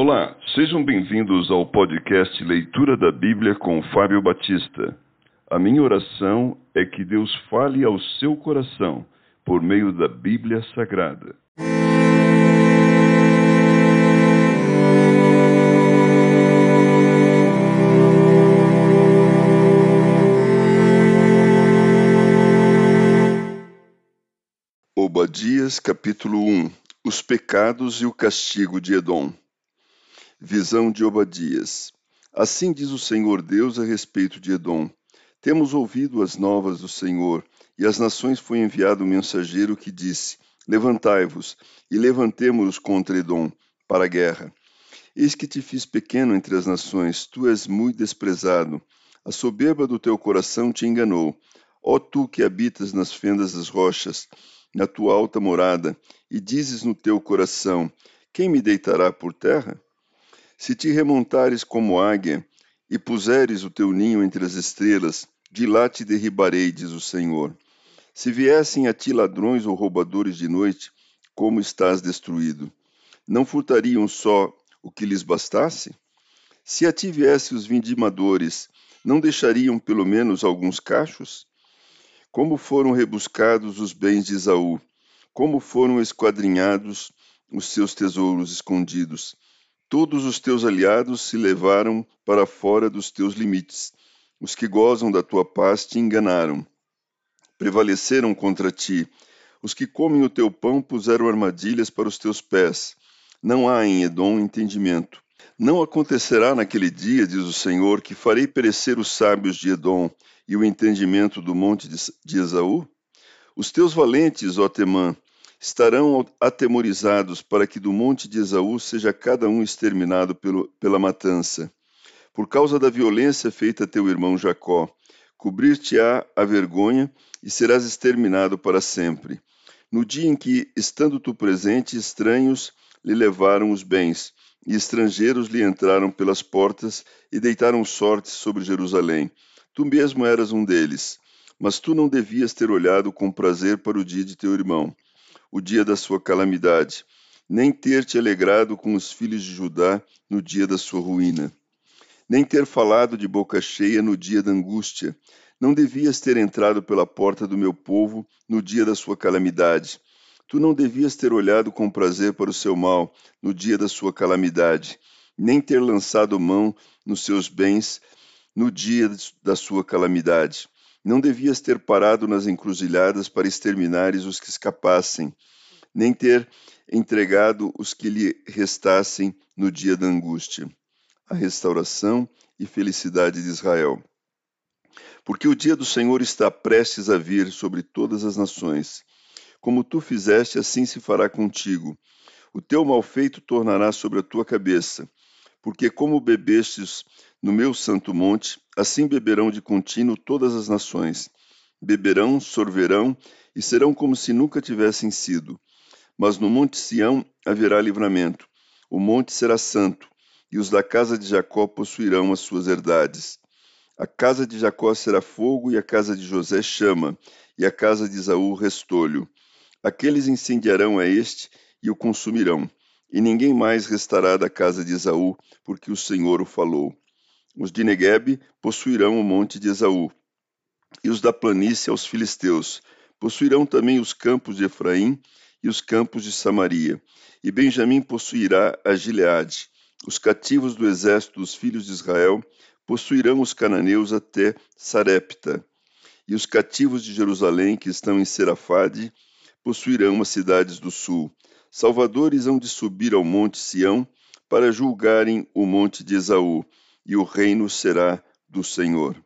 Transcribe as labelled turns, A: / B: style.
A: Olá, sejam bem-vindos ao podcast Leitura da Bíblia com Fábio Batista. A minha oração é que Deus fale ao seu coração por meio da Bíblia Sagrada. Obadias, capítulo 1 Os pecados e o castigo de Edom. Visão de Obadias. Assim diz o Senhor Deus a respeito de Edom: Temos ouvido as novas do Senhor, e às nações foi enviado um mensageiro que disse: Levantai-vos e levantemo-nos contra Edom para a guerra. Eis que te fiz pequeno entre as nações, tu és muito desprezado. A soberba do teu coração te enganou. Ó tu que habitas nas fendas das rochas, na tua alta morada, e dizes no teu coração: Quem me deitará por terra? Se te remontares como águia, e puseres o teu ninho entre as estrelas, de lá te derribarei, diz o Senhor. Se viessem a ti ladrões ou roubadores de noite, como estás destruído? Não furtariam só o que lhes bastasse? Se a ti viessem os vindimadores, não deixariam pelo menos alguns cachos? Como foram rebuscados os bens de Esaú, como foram esquadrinhados os seus tesouros escondidos. Todos os teus aliados se levaram para fora dos teus limites. Os que gozam da tua paz te enganaram. Prevaleceram contra ti. Os que comem o teu pão puseram armadilhas para os teus pés. Não há em Edom entendimento. Não acontecerá naquele dia, diz o Senhor, que farei perecer os sábios de Edom e o entendimento do monte de Esaú? Os teus valentes, ó Temã, estarão atemorizados para que do monte de Esaú seja cada um exterminado pelo, pela matança. Por causa da violência feita a teu irmão Jacó, cobrir-te-á a vergonha e serás exterminado para sempre. No dia em que, estando tu presente, estranhos lhe levaram os bens, e estrangeiros lhe entraram pelas portas e deitaram sorte sobre Jerusalém. Tu mesmo eras um deles, mas tu não devias ter olhado com prazer para o dia de teu irmão, o dia da sua calamidade, nem ter te alegrado com os filhos de Judá no dia da sua ruína, nem ter falado de boca cheia no dia da angústia. Não devias ter entrado pela porta do meu povo no dia da sua calamidade. Tu não devias ter olhado com prazer para o seu mal no dia da sua calamidade, nem ter lançado mão nos seus bens no dia da sua calamidade. Não devias ter parado nas encruzilhadas para exterminares os que escapassem, nem ter entregado os que lhe restassem no dia da angústia, a restauração e felicidade de Israel. Porque o dia do Senhor está prestes a vir sobre todas as nações. Como tu fizeste, assim se fará contigo. O teu malfeito tornará sobre a tua cabeça, porque como bebestes no meu santo monte, assim beberão de contínuo todas as nações. Beberão, sorverão e serão como se nunca tivessem sido. Mas no monte Sião haverá livramento. O monte será santo, e os da casa de Jacó possuirão as suas herdades. A casa de Jacó será fogo, e a casa de José chama, e a casa de Isaú restolho. Aqueles incendiarão a este e o consumirão, e ninguém mais restará da casa de Esaú, porque o Senhor o falou. Os de Negueb possuirão o monte de Esaú, e os da planície aos filisteus. Possuirão também os campos de Efraim e os campos de Samaria. E Benjamim possuirá a Gileade. Os cativos do exército dos filhos de Israel possuirão os cananeus até Sarepta. E os cativos de Jerusalém, que estão em Serafade, possuirão as cidades do sul. Salvadores hão de subir ao monte Sião para julgarem o monte de Esaú e o reino será do Senhor.